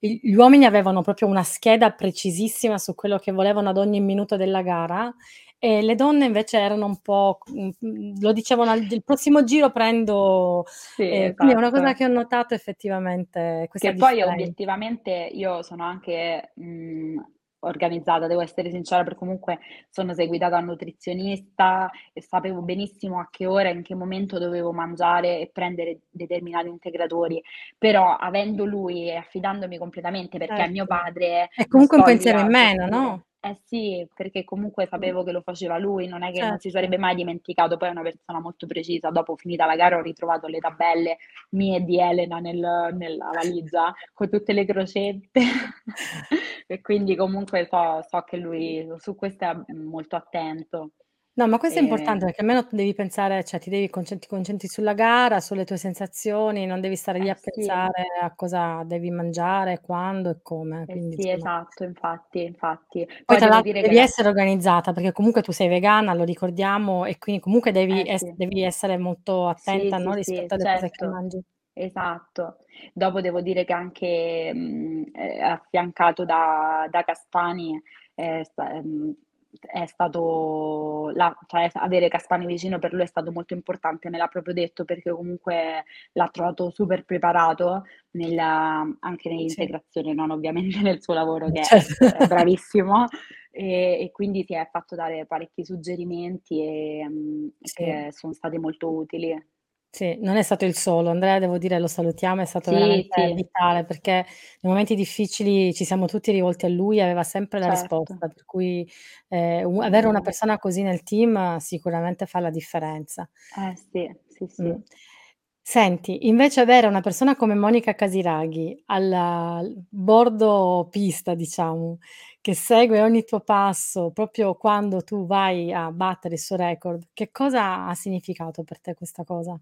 i gli uomini avevano proprio una scheda precisissima su quello che volevano ad ogni minuto della gara e le donne invece erano un po' c mhmm, mhmm, lo dicevano al "Il prossimo giro prendo" Sì, ehm, quindi è una cosa esatto. che ho notato effettivamente questa Che poi differen obiettivamente io sono anche, mhmm, organizzata, devo essere sincera, perché comunque sono seguita da un nutrizionista e sapevo benissimo a che ora e in che momento dovevo mangiare e prendere determinati integratori. Però avendo lui e affidandomi completamente perché è mio Certo. padre, È comunque un pensiero in meno, no? Eh sì, perché comunque sapevo che lo faceva lui, non è che non si Certo. sarebbe mai dimenticato, poi è una persona molto precisa. Dopo, finita la gara, ho ritrovato le tabelle mie e di Elena nel nella valigia con tutte le crocette e quindi comunque so so che lui su questo è, molto attento. No, ma questo è importante Ehm perché almeno devi pensare cioè ti devi concen ti concentri sulla gara, sulle tue sensazioni, non devi stare lì Eh a sì. pensare a cosa devi mangiare, quando e come, Eh quindi sì, insomma esatto, infatti, infatti. Poi Poi tra devo l'altro dire che devi la essere organizzata, perché comunque tu sei vegana, lo ricordiamo, e quindi comunque devi Eh ess sì. devi essere molto Sì, attenta, no, sì, sì, rispetto alle cose che certo. mangi. Esatto. Dopo devo dire che anche, mhmm, ehm, affiancato da da Caspani è sta ehm, è stato la cioè avere Caspani vicino per lui è stato molto importante, me l'ha proprio detto, perché comunque l'ha trovato super preparato nella anche Sì. nell'integrazione, non ovviamente nel suo lavoro che è cer s è bravissimo, e e quindi si è fatto dare parecchi suggerimenti, ehm, Sì. che son stati molto utili. Sì, non è stato il solo. Andrea devo dire, lo salutiamo, è stato Sì, veramente sì. vitale, perché nei momenti difficili ci siamo tutti rivolti a lui, aveva sempre la Certo. risposta, per cui, ehm, u avere una Mh. persona così nel team sicuramente fa la differenza. Eh sì, sì, Mh. sì. Senti, invece avere una persona come Monica Casiraghi alla l bordo pista, diciamo, che segue ogni tuo passo, proprio quando tu vai a battere il suo record, che cosa ha significato per te questa cosa?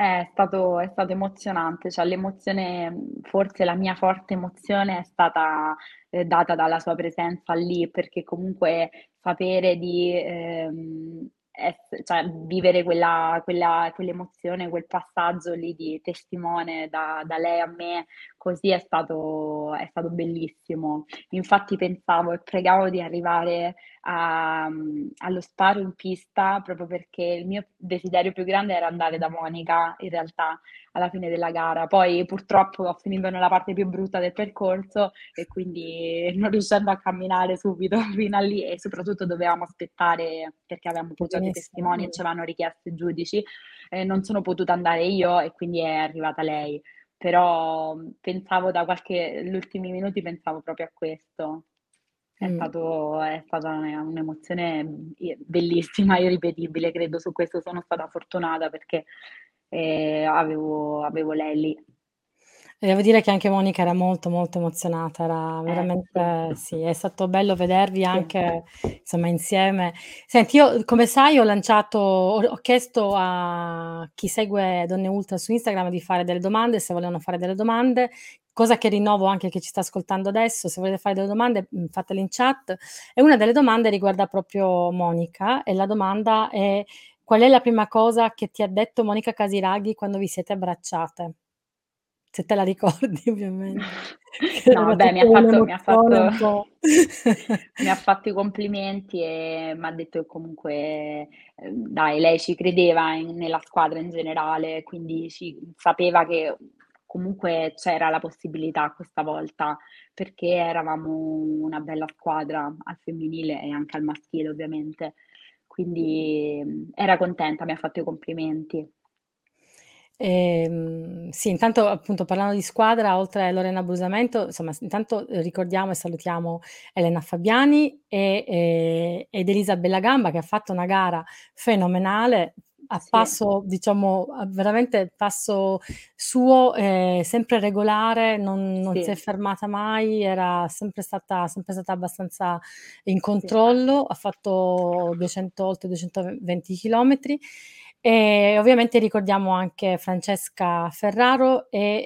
Eh, è stato è stato emozionante, cioè l'emozione forse la mia forte emozione è stata, ehm, data dalla sua presenza lì, perché comunque sapere di, ehm, ess cioè vivere quella quella quell'emozione, quel passaggio lì di testimone da da lei a me, così è stato è stato bellissimo. Infatti pensavo e pregavo di arrivare a mhmm, allo sparo in pista, proprio perché il mio desiderio più grande era andare da Monica, in realtà, alla fine della gara. Poi purtroppo ho finito nella parte più brutta del percorso e quindi non riuscendo a camminare subito fino a lì e soprattutto dovevamo aspettare perché avevamo pochi Benissimo, testimoni e ce l'hanno richiesto i giudici, ehm, non sono potuta andare io e quindi è arrivata lei. Però, pensavo da qualche gli ultimi minuti pensavo proprio a questo. È Mh. stato è stata une un'emozione, bellissima, irripetibile, credo su questo sono stata fortunata perché, ehm, avevo avevo lei lì. Devo dire che anche Monica era molto, molto emozionata, era Eh, veramente sì, è stato bello vedervi anche, insomma, insieme. Senti, io come sai ho lanciato ho ho chiesto a chi segue Donne Ultra su Instagram di fare delle domande, se volevano fare delle domande, cosa che rinnovo anche a chi ci sta ascoltando adesso, se volete fare delle domande, mhmm, fatele in chat. E una delle domande riguarda proprio Monica e la domanda è: qual è la prima cosa che ti ha detto Monica Casiraghi quando vi siete abbracciate? Se te la ricordi ovviamente, No, beh, mi ha fatto mi ha fatto mi ha fatto i complimenti e m'ha detto che comunque, ehm, dai, lei ci credeva in nella squadra in generale, quindi ci sapeva che comunque c'era la possibilità questa volta, perché eravamo una bella squadra al femminile e anche al maschile ovviamente. Quindi, mhmm, era contenta, mi ha fatto i complimenti. Ehm, sì, intanto appunto parlando di squadra, oltre a Lorena Brusamento, insomma, s intanto ricordiamo e salutiamo Elena Fabiani e ehm, ed Elisa Bellegamba che ha fatto una gara fenomenale, a Sì. passo diciamo a veramente passo suo, ehm, sempre regolare, non non si è Sì. fermata mai, era sempre stata sempre stata abbastanza in Sì. controllo, ha fatto 200 oltre 220 chilometri. E ovviamente ricordiamo anche Francesca Ferraro e,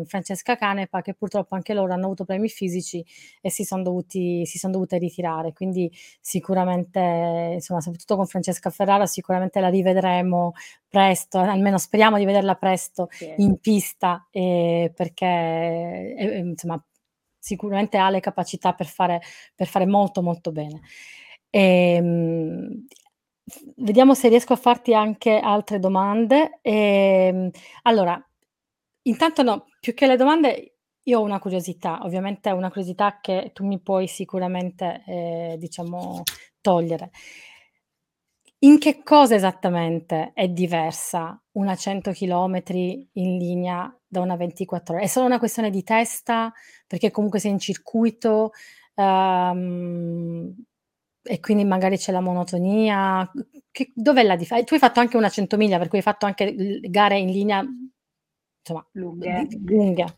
ehm, Francesca Canepa che purtroppo anche loro hanno avuto problemi fisici e si son dovuti si son dovute ritirare. Quindi sicuramente, insomma, soprattutto con Francesca Ferraro sicuramente la rivedremo presto, almeno speriamo di vederla presto Sì. in pista, ehm, perché, e ehm, insomma, sicuramente ha le capacità per fare per fare molto, molto bene. Ehm, f vediamo se riesco a farti anche altre domande. Ehm, allora, intanto no, più che le domande io ho una curiosità, ovviamente una curiosità che tu mi puoi sicuramente, ehm, diciamo togliere. In che cosa esattamente è diversa una 100 chilometri in linea da una 24 ore? È solo una questione di testa, perché comunque sei in circuito, uhm, e quindi magari c'è la monotonia. Che dov'è la dife tu hai fatto anche una 100 miglia, per cui hai fatto anche gare in linea, insomma, Lunghe. lunghe.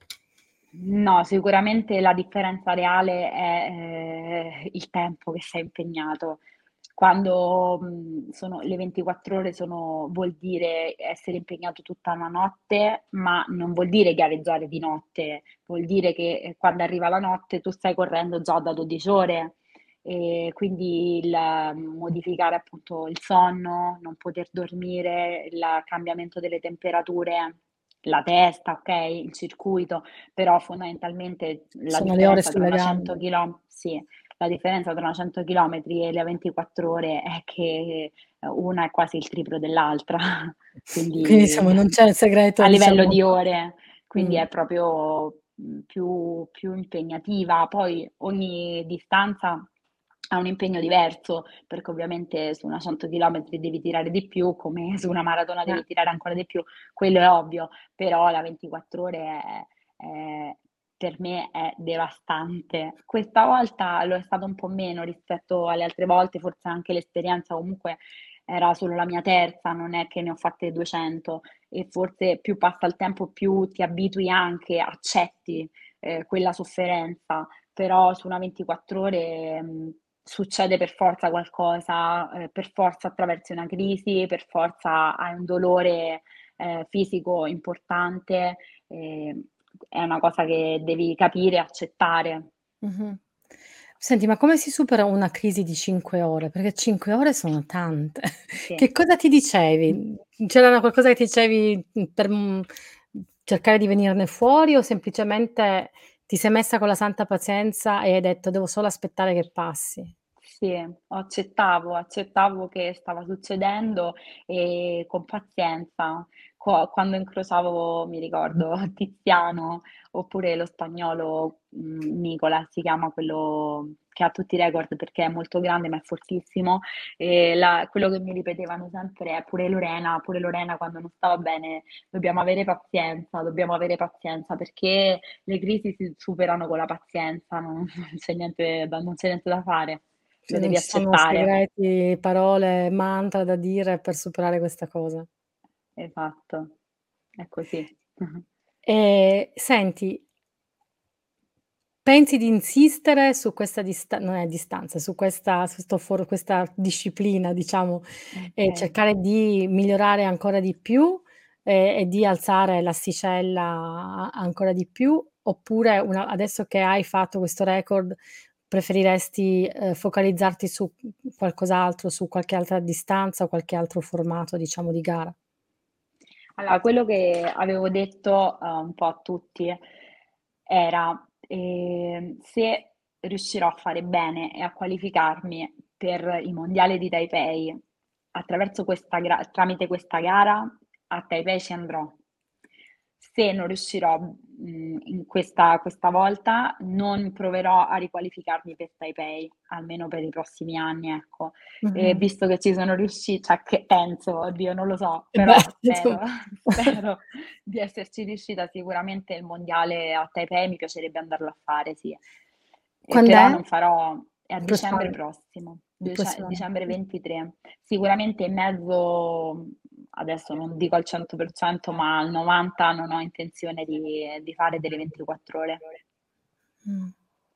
No, sicuramente la differenza reale è, ehm, il tempo che sei impegnato. Quando, mhmm, sono le 24 ore sono vuol dire essere impegnato tutta una notte, ma non vuol dire gareggiare di notte, vuol dire che, ehm, quando arriva la notte tu stai correndo già da 12 ore. E quindi il modificare appunto il sonno, non poter dormire, il cambiamento delle temperature, la testa, okay, il circuito, però fondamentalmente la Sono le ore differenza tra sulle una gambe. 100 chilom sì, la differenza tra una 100 chilometri e le 24 ore è che, una è quasi il triplo dell'altra, Quindi quindi diciamo non c'è il segreto a livello diciamo di ore, quindi mh. è proprio, più più impegnativa. Poi ogni distanza ha un impegno diverso, perché ovviamente su una 100 chilometri devi tirare di più, come su una maratona Eh. devi tirare ancora di più, quello è ovvio, però la 24 ore è è per me è devastante. Questa volta lo è stato un po' meno rispetto alle altre volte, forse anche l'esperienza comunque era solo la mia terza, non è che ne ho fatte 200 e forse più passa il tempo, più ti abitui anche, accetti, ehm, quella sofferenza, però su una 24 ore, mhmm, succede per forza qualcosa, ehm, per forza attraversi una crisi, per forza hai un dolore, ehm, fisico importante, ehm, è una cosa che devi capire e accettare. Mh-mh. Senti, ma come si supera una crisi di 5 ore? Perché 5 ore sono tante. Sì. Che cosa ti dicevi? C'era qualcosa che ti dicevi, per, mhmm, cercare di venirne fuori o semplicemente ti sei messa con la santa pazienza e hai detto: "Devo solo aspettare che passi"? Sì, accettavo, accettavo che stava succedendo e con pazienza, qua quando incrociavo, mi ricordo, Tiziano oppure lo spagnolo, mhmm, Nicola si chiama, quello che ha tutti i record perché è molto grande ma è fortissimo, e la quello che mi ripetevano sempre è: "Pure Lorena, pure Lorena quando non stava bene dobbiamo avere pazienza, dobbiamo avere pazienza, perché le crisi si superano con la pazienza, non non c'è niente da non c'è niente da fare, lo non devi accettare." segreti, parole, mantra da dire per superare questa cosa. Esatto, è così. Ehm, senti pensi di insistere su questa dista non è distanza, su questa su 'sto for questa disciplina diciamo, e Okay. cercare di migliorare ancora di più, e e di alzare l'asticella a ancora di più, oppure una adesso che hai fatto questo record preferiresti, ehm, focalizzarti su, mhmm, qualcos'altro, su qualche altra distanza o qualche altro formato diciamo di gara? Allora, quello che avevo detto, uhm, un po' a tutti era, ehm, se riuscirò a fare bene e a qualificarmi per i mondiali di Taipei attraverso questa gra tramite questa gara, a Taipei ci andrò. Se non riuscirò, mhmm, in questa questa volta, non proverò a riqualificarmi per Taipei, almeno per i prossimi anni, ecco. E Mh-mh. visto che ci sono riusci cioè che penso, oddio non lo so, beh, però spero spero di esserci riuscita. Sicuramente il mondiale a Taipei mi piacerebbe andarlo a fare, sì. E però Quand'è? non farò è a dicembre prossimo, dicembre 23. Sicuramente in mezzo, adesso non dico al 100%, ma al 90 non ho intenzione di di fare delle 24 ore. Mh,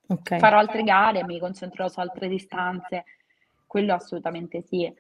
okay. Farò altre gare, mi concentrerò su altre distanze, quello assolutamente sì,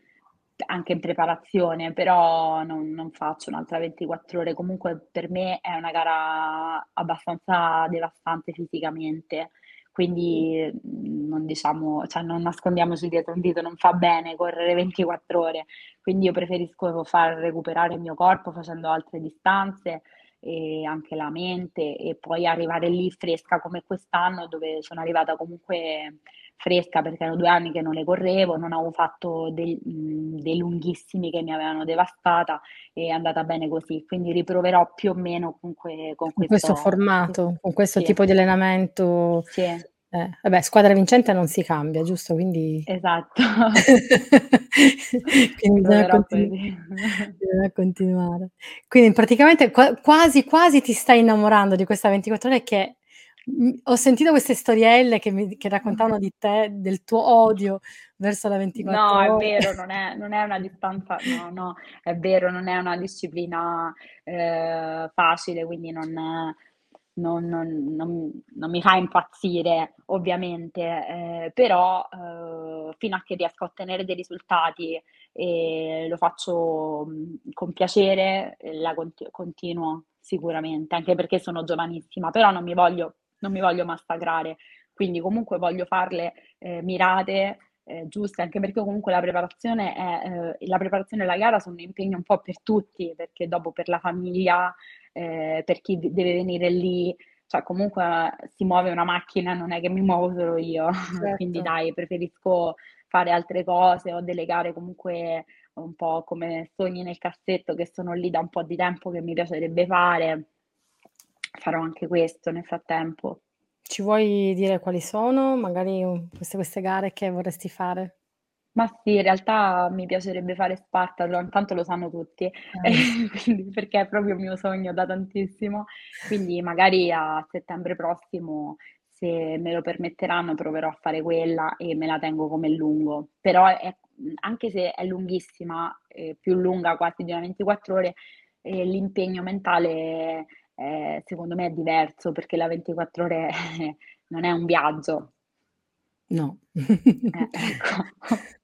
anche in preparazione, però non non faccio un'altra 24 ore. Comunque per me è una gara abbastanza devastante fisicamente, quindi, non diciamo cioè non nascondiamoci dietro un dito, non fa bene correre 24 ore. Quindi io preferisco far recuperare il mio corpo facendo altre distanze e anche la mente e poi arrivare lì fresca come quest'anno, dove sono arrivata comunque fresca perché erano 2 anni che non le correvo, non avevo fatto dei dei lunghissimi che mi avevano devastata, e è andata bene così. Quindi riproverò più o meno con Con questo questo ques formato, con questo sì. tipo di allenamento Sì. eh, vabbè squadra vincente non si cambia, giusto? Quindi Esatto. quindi bisogna continu bisogna continuare. Quindi praticamente qua quasi, quasi ti stai innamorando di questa 24 ore che ho sentito queste storielle che mi che raccontavano di te, del tuo odio verso la 24 No, è ore. vero, non è non è una distanza no, no, è vero, non è una disciplina, ehm, facile, quindi non non non non non mi fa impazzire ovviamente, ehm, però, uhm, fino a che riesco a ottenere dei risultati e lo faccio, mhmm, con piacere, la conti continuo sicuramente, anche perché sono giovanissima, però non mi voglio non mi voglio massacrare, quindi comunque voglio farle, ehm, mirate, ehm, giuste, anche perché comunque la preparazione è ehm, la preparazione e la gara sono un impegno un po' per tutti, perché dopo per la famiglia, ehm, per chi deve venire lì, cioè comunque si muove una macchina, non è che mi muovo solo io. Quindi Certo. dai, preferisco fare altre cose, ho delle gare comunque un po' come sogni nel cassetto che sono lì da un po' di tempo che mi piacerebbe fare. Farò anche questo nel frattempo. Ci vuoi dire quali sono? Magari, uhm, queste queste gare che vorresti fare? Ma sì, in realtà mi piacerebbe fare Spartathlon, tanto lo sanno tutti, Eh. quindi perché è proprio un mio sogno da tantissimo. Quindi magari a settembre prossimo, se me lo permetteranno, proverò a fare quella e me la tengo come lungo. Però è anche se è lunghissima, ehm, più lunga quasi di una 24 ore, ehm, l'impegno mentale, ehm, secondo me è diverso, perché la 24 ore non è un viaggio. No. Eh, ecco.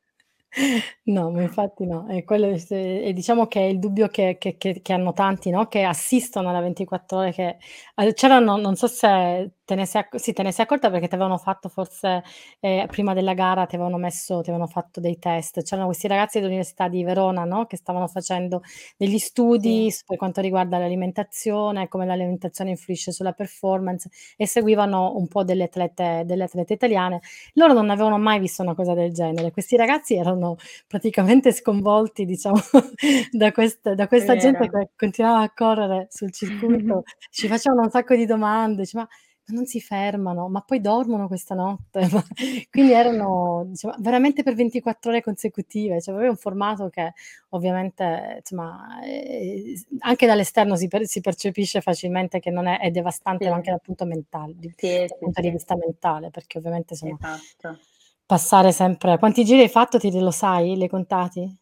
No, ma infatti no. E quello e diciamo che è il dubbio che che che che hanno tanti, no, che assistono alla 24 ore che al c'erano non so se te ne sei acc sì, te ne sei accorta perché t'avevano fatto forse ehm, prima della gara ti avevano messo ti avevano fatto dei test. C'erano questi ragazzi dell'Università di Verona, no, che stavano facendo degli Sì. studi s per quanto riguarda l'alimentazione, come l'alimentazione influisce sulla performance e seguivano un po' delle atlete delle atlete italiane. Loro non avevano mai visto una cosa del genere. Questi ragazzi erano praticamente sconvolti, diciamo, da quest da È questa gente vero. che continuava a correre sul circuito. Ci facevano un sacco di domande, dice: "Ma ma non si fermano? Ma poi dormono questa notte?" Quindi erano diciamo veramente per 24 ore consecutive, cioè proprio un formato che ovviamente insomma, s anche dall'esterno si per si percepisce facilmente che non è è devastante Sì. anche dal punto mental di Sì, dal sì, punto di vista mentale, perché ovviamente sono Esatto. passare sempre quanti giri hai fatto, ti lo sai? Li hai contati?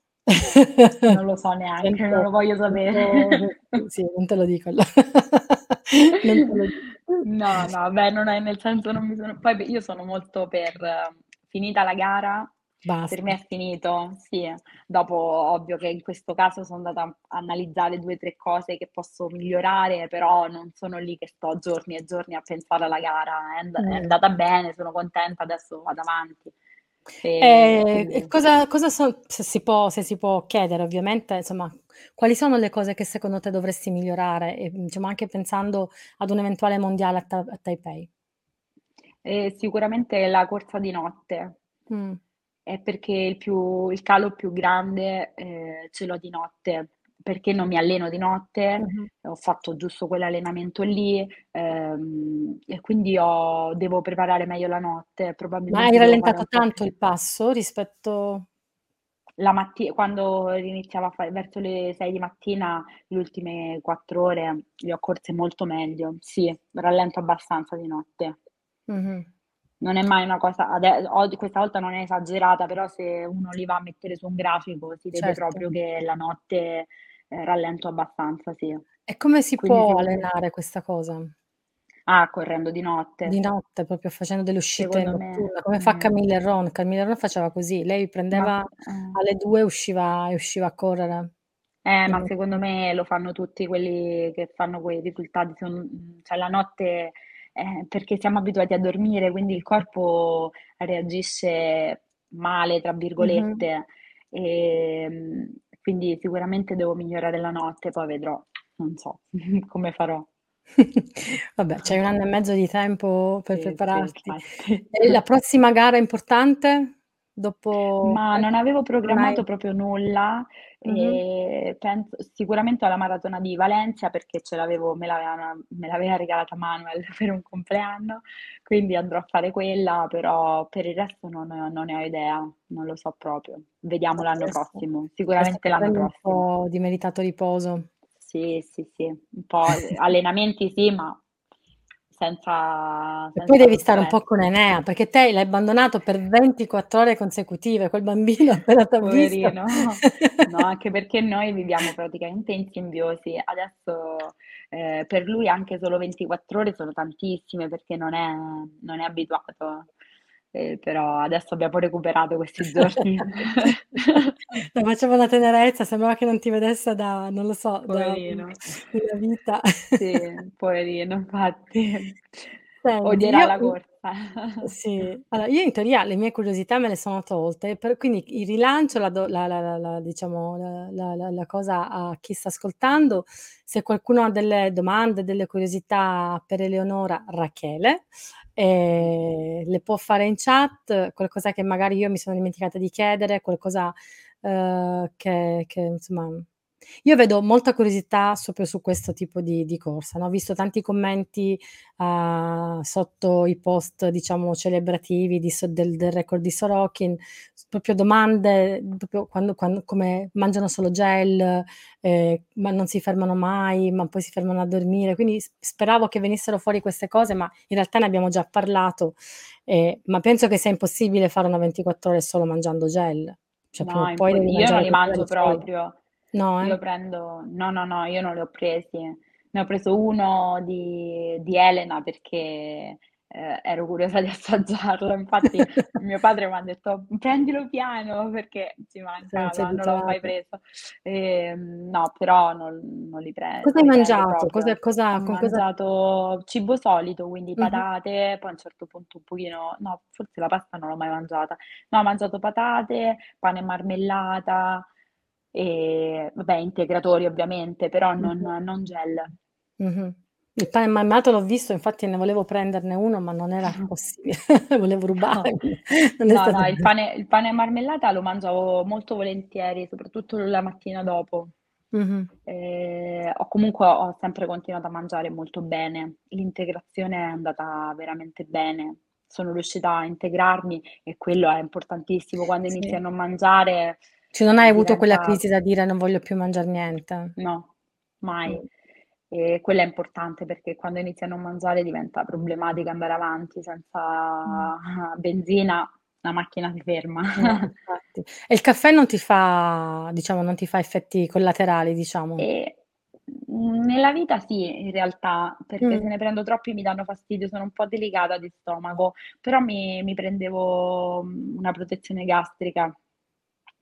Non lo so neanche, non 100, lo voglio sapere. 100 sì, non te lo dico. Non te lo dico. No, no, beh, non è nel senso non mi sono poi b io sono molto per finita la gara, per me Basta. è finito, sì. Dopo ovvio che in questo caso so andata a analizzare 2, 3 cose che posso migliorare, però non sono lì che sto giorni e giorni a pensare alla gara. È and è Mh. andata bene, sono contenta, adesso vado avanti. Ehm, Ehm, e quindi cosa cosa so se si può se si può chiedere ovviamente, insomma, quali sono le cose che secondo te dovresti migliorare, e, diciamo anche pensando ad un eventuale mondiale a Ta a Taipei? Ehm, sicuramente la corsa di notte. Mh. È perché il più il calo più grande, ehm, ce l'ho di notte, perché non mi alleno di notte, Mh-mh. ho fatto giusto quell'allenamento lì, ehm, e quindi ho devo preparare meglio la notte, Ma hai rallentato tanto il passo rispetto La matti quando iniziava a fare verso le 6 di mattina, le ultime 4 ore le ho corse molto meglio. Sì, rallento abbastanza di notte. Mh-mh. Non è mai una cosa ade questa volta non è esagerata, però se uno li va a mettere su un grafico si vede Certo. proprio che la notte, ehm, rallento abbastanza, sì. E come si Quindi può allenare questa cosa? Ah, correndo di Di notte. notte, proprio facendo delle uscite Secondo me, notturne, come fa eh Camille Herron. Camille Herron faceva così, lei Ma prendeva eh. alle 2 e usciva e usciva a correre. Eh, ma secondo notte. me lo fanno tutti quelli che fanno quei risultati, son mhmm, cioè la notte eh, perché siamo abituati a dormire, quindi il corpo reagisce "male" tra virgolette, ehm, quindi sicuramente devo migliorare la notte, poi vedrò, non so come farò. Vabbè, c'hai 1 anno e mezzo di tempo per Sì, sì, prepararti. infatti. E la prossima gara importante? Dopo Ma non questo? avevo Non hai programmato proprio nulla, Mh-mh. ehm, penso sicuramente alla maratona di Valencia perché ce l'avevo me l'avevano me l'aveva regalata Manuel per un compleanno, quindi andrò a fare quella, però per il resto non non ne ho idea, non lo so proprio. Vediamo l'anno prossimo, sicuramente l'anno prendi un prossimo. po' di meritato riposo. Sì, sì, sì, un po' allenamenti sì, ma senza E poi senza devi stare un po' con Enea, perché te l'hai abbandonato per 24 ore consecutive, quel bambino appena t'ha visto Poverino. No, anche perché noi viviamo praticamente in simbiosi. Adesso, ehm, per lui anche solo 24 ore sono tantissime perché non è non è abituato. Ehm, però adesso abbiamo recuperato questi giorni. No, faceva una tenerezza, sembrava che non ti vedesse da non lo so, da, Poverino. una vita. Sì, poverino, infatti. Senti, Odierà io la corsa. sì, allora io in teoria le mie curiosità me le sono tolte, per quindi il rilancio la do la la la la diciamo la la la cosa a chi sta ascoltando, se qualcuno ha delle domande, delle curiosità per Eleonora, Rachele, ehm, le può fare in chat, qualcosa che magari io mi sono dimenticata di chiedere, qualcosa, uhm, che che insomma io vedo molta curiosità proprio su questo tipo di di corsa, no, ho visto tanti commenti, uhm, sotto i post diciamo celebrativi di del del record di Sorokin, proprio domande, proprio quando quando come mangiano solo gel, ehm, ma non si fermano mai, ma poi si fermano a dormire, quindi speravo che venissero fuori queste cose, ma in realtà ne abbiamo già parlato, ehm, ma penso che sia impossibile fare una 24 ore solo mangiando gel. Cioè No, poi io non li mangio proprio. No, Io eh? prendo no, no, no, io non li ho presi. Ne ho preso uno di di Elena perché, ehm, ero curiosa di assaggiarlo. Infatti mio padre m'ha detto: "Prendilo piano perché ci mancava", non l'ho mai preso. Ehm, no, però non non li pre Cosa hai prendo mangiato? Cosa proprio. Ho cosa con cosa mangiato cibo solito, quindi patate, poi a un certo punto un pochino no, forse la pasta non l'ho mai mangiata. No, ho mangiato patate, pane e marmellata, e vabbè integratori ovviamente, però non Mh-mh. non gel. Mh-mh. Il pane marmellato l'ho visto, infatti ne volevo prenderne uno, ma non era possibile, volevo No. rubare, No, stato no, il pane il pane marmellata lo mangiavo molto volentieri, soprattutto la mattina dopo. Mh-mh. Ehm, ho comunque ho sempre continuato a mangiare molto bene. L'integrazione è andata veramente bene. Sono riuscita a integrarmi e quello è importantissimo. Quando a Sì. non mangiare, Cioè non hai avuto quella diventa crisi da dire: "Non voglio più mangiar niente"? No, mai. Mh. E quella è importante perché quando inizi a non mangiare diventa problematica andare avanti, Mh. senza benzina la macchina si ferma. Eh, infatti. E il caffè non ti fa diciamo, non ti fa effetti collaterali, diciamo? Ehm, mhmm, nella vita sì, in realtà, perché se Mh. ne prendo troppi mi danno fastidio, sono un po' delicata di stomaco, però mi mi prendevo, mhmm, una protezione gastrica.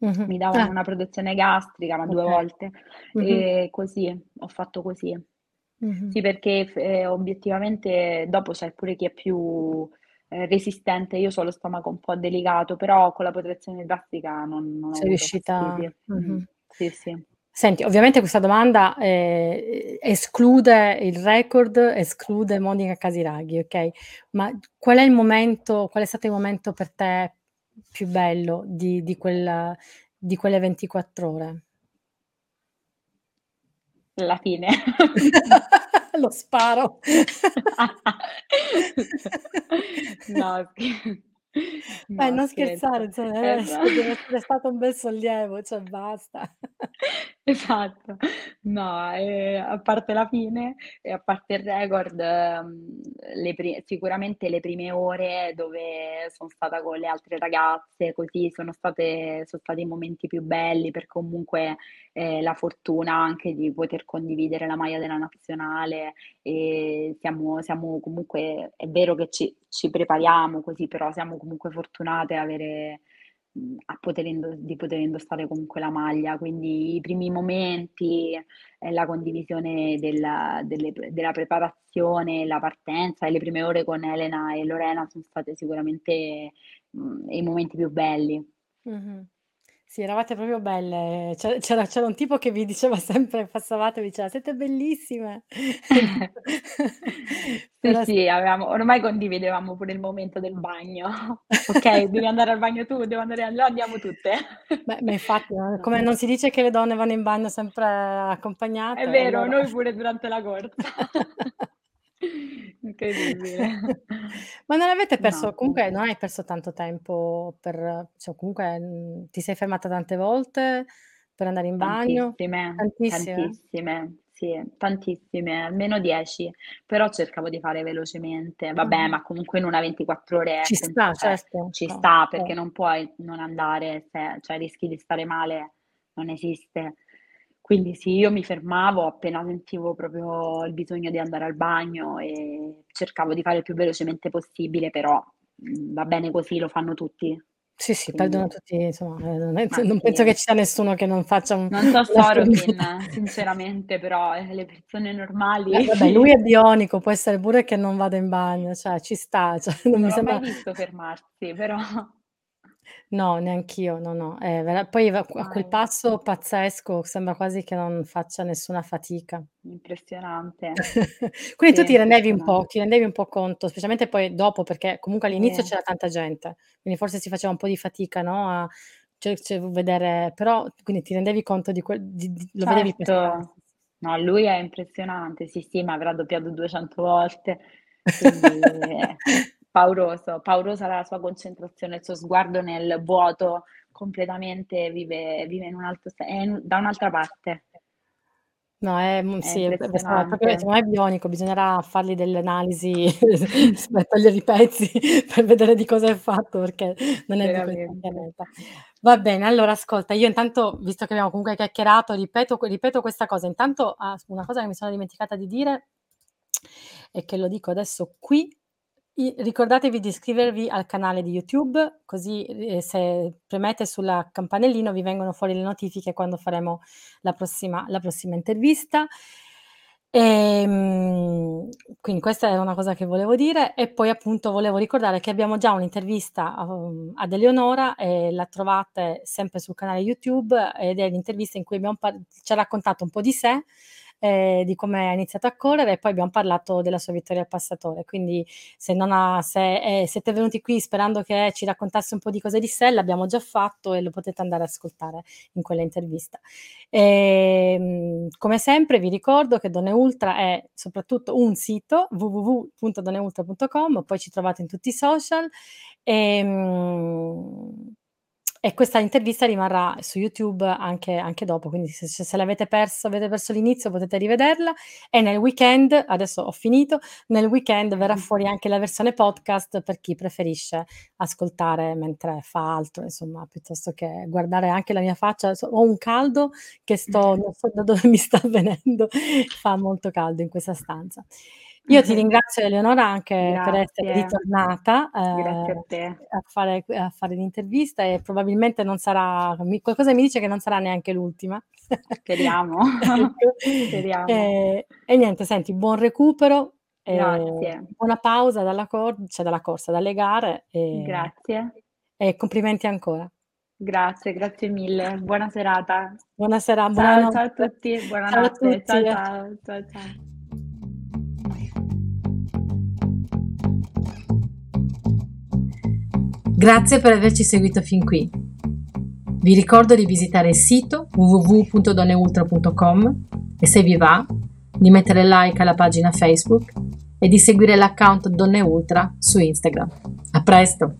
Mh-mh. Mi davano Ah. una protezione gastrica, ma 2 Okay. volte, Mh-mh. e così, ho fatto così. Mh-mh. Sì, perché f ehm, obiettivamente dopo c'è pure chi è più, ehm, resistente. Io c'ho lo stomaco un po' delicato, però con la protezione gastrica non non Sei riuscita mh-mh. Sì, sì. Senti, ovviamente questa domanda, ehm, esclude il record, esclude Monica Casiraghi, okay, ma qual è il momento qual è stato il momento per te più bello di di quel di quelle 24 ore? La fine. Lo sparo. No, sche Dai, no, non scherzo. scherzare, insomma deve Esa esse deve essere stato un bel sollievo, cioè basta. Esatto. No, ehm, a parte la fine e a parte il record, mhmm, le pri sicuramente le prime ore dove son stata con le altre ragazze, così, sono state son stati i momenti più belli, per comunque, ehm, la fortuna anche di poter condividere la maglia della nazionale, e siamo siamo comunque è vero che ci ci prepariamo così, però siamo comunque fortunate avere a poter indo di poter indossare comunque la maglia. Quindi i primi momenti e la condivisione della delle della preparazione, la partenza e le prime ore con Elena e Lorena son state sicuramente, mhmm, i momenti più belli. Mh-mh. Sì, eravate proprio belle. C'era c'era un tipo che vi diceva sempre passavate, vi diceva: "Siete bellissime." Sì, Però sì. sì, avevamo ormai condividevamo pure il momento del bagno. "Okay, devi andare al bagno tu, devo andare a no, andiamo tutte." Beh, ma infatti, No. come non si dice che le donne vanno in bagno sempre È accompagnate, e vero, allora noi pure durante la corsa. Incredibile. Ma non avete No, perso comunque non hai perso tanto tempo per cioè comunque, mhmm, ti sei fermata tante volte per andare in bagno? Tantissime, Tantissime? tantissime. Sì, tantissime, almeno 10, però cercavo di fare velocemente. Vabbè, Mh-mh. ma comunque in una 24 ore, Ci ecco, sta, cioè, certo, ci sta perché cer non puoi non andare se cioè rischi di stare male, non esiste. Quindi sì, io mi fermavo appena sentivo proprio il bisogno di andare al bagno e cercavo di fare il più velocemente possibile, però, mhmm, va bene così, lo fanno tutti. Sì, sì, perdono tutti insomma, ehm, non è non penso sì. che ci sia nessuno che non faccia un Non so. Sorkin sinceramente, però, eh, le persone normali vabbè, lui è bionico, può essere pure che non vada in bagno, cioè ci sta, cioè non mi Non l'ho mai sembra visto fermarsi, però No, neanch'io, no, no. Vera poi va a quel Mai. passo pazzesco, sembra quasi che non faccia nessuna fatica. Impressionante. Quindi Sì, tu ti rendevi un po' impressionante. ti rendevi un po' conto, specialmente poi dopo, perché comunque all'inizio Sì. c'era tanta gente, quindi forse si faceva un po' di fatica, no, a ce ce vedere però quindi ti rendevi conto di quel di di lo vedevi passare. Certo. No, lui è impressionante, sì, sì, ma avrà doppiato 200 volte, quindi è pauroso. Paurosa la sua concentrazione, il suo sguardo nel vuoto, completamente vive vive in un altro in da un'altra parte. No, è mhmm, È sì, è proprio secondo me è bionico, bisognerà fargli delle analisi, togliere i pezzi per vedere di cosa è fatto, perché non è di pianeta. Va bene, allora ascolta, io intanto, visto che abbiamo comunque chiacchierato, ripeto ripeto questa cosa. Intanto, ah, una cosa che mi sono dimenticata di dire e che lo dico adesso qui, ricordatevi di iscrivervi al canale di YouTube, così, ehm, se premete sulla campanellino vi vengono fuori le notifiche quando faremo la prossima la prossima intervista. Ehm, quindi questa era una cosa che volevo dire e poi appunto volevo ricordare che abbiamo già un'intervista, uhm, ad Eleonora e la trovate sempre sul canale YouTube ed è l'intervista in cui par ci ha raccontato un po' di sé, ehm, di come ha iniziato a correre e poi abbiam parlato della sua vittoria al passatore. Quindi se non ha se, ehm, siete venuti qui sperando che ci raccontasse un po' di cose di sé, l'abbiamo già fatto e lo potete andare ad ascoltare in quella intervista. Ehm, come sempre vi ricordo che Donneultra è soprattutto un sito, www.donneultra.com, poi ci trovate in tutti i social, ehm, e questa intervista rimarrà su YouTube anche anche dopo, quindi se se l'avete perso avete perso l'inizio potete rivederla e nel weekend, adesso ho finito, nel weekend verrà fuori anche la versione podcast per chi preferisce ascoltare mentre fa altro, insomma, piuttosto che guardare anche la mia faccia. Ho un caldo che sto non so da dove mi sta venendo, fa molto caldo in questa stanza. Io ti ringrazio Eleonora anche per essere Grazie. ritornata, Grazie ehm, a a fare a fare l'intervista e probabilmente non sarà mi qualcosa mi dice che non sarà neanche l'ultima. Speriamo. Ecco. Speriamo. Ehm, e niente, senti, buon recupero, ehm, Grazie. buona pausa dalla cor cioè dalla corsa, dalle gare e Grazie. e complimenti ancora. Grazie, grazie mille. Buona serata. Buona sera Ciao, ciao a buonanotte. tutti, Ciao a buonanotte. tutti. Ciao, Eh. ciao. Ciao, ciao. Grazie per averci seguito fin qui. Vi ricordo di visitare il sito www.donneultra.com e se vi va, di mettere like alla pagina Facebook e di seguire l'account Donne Ultra su Instagram. A presto!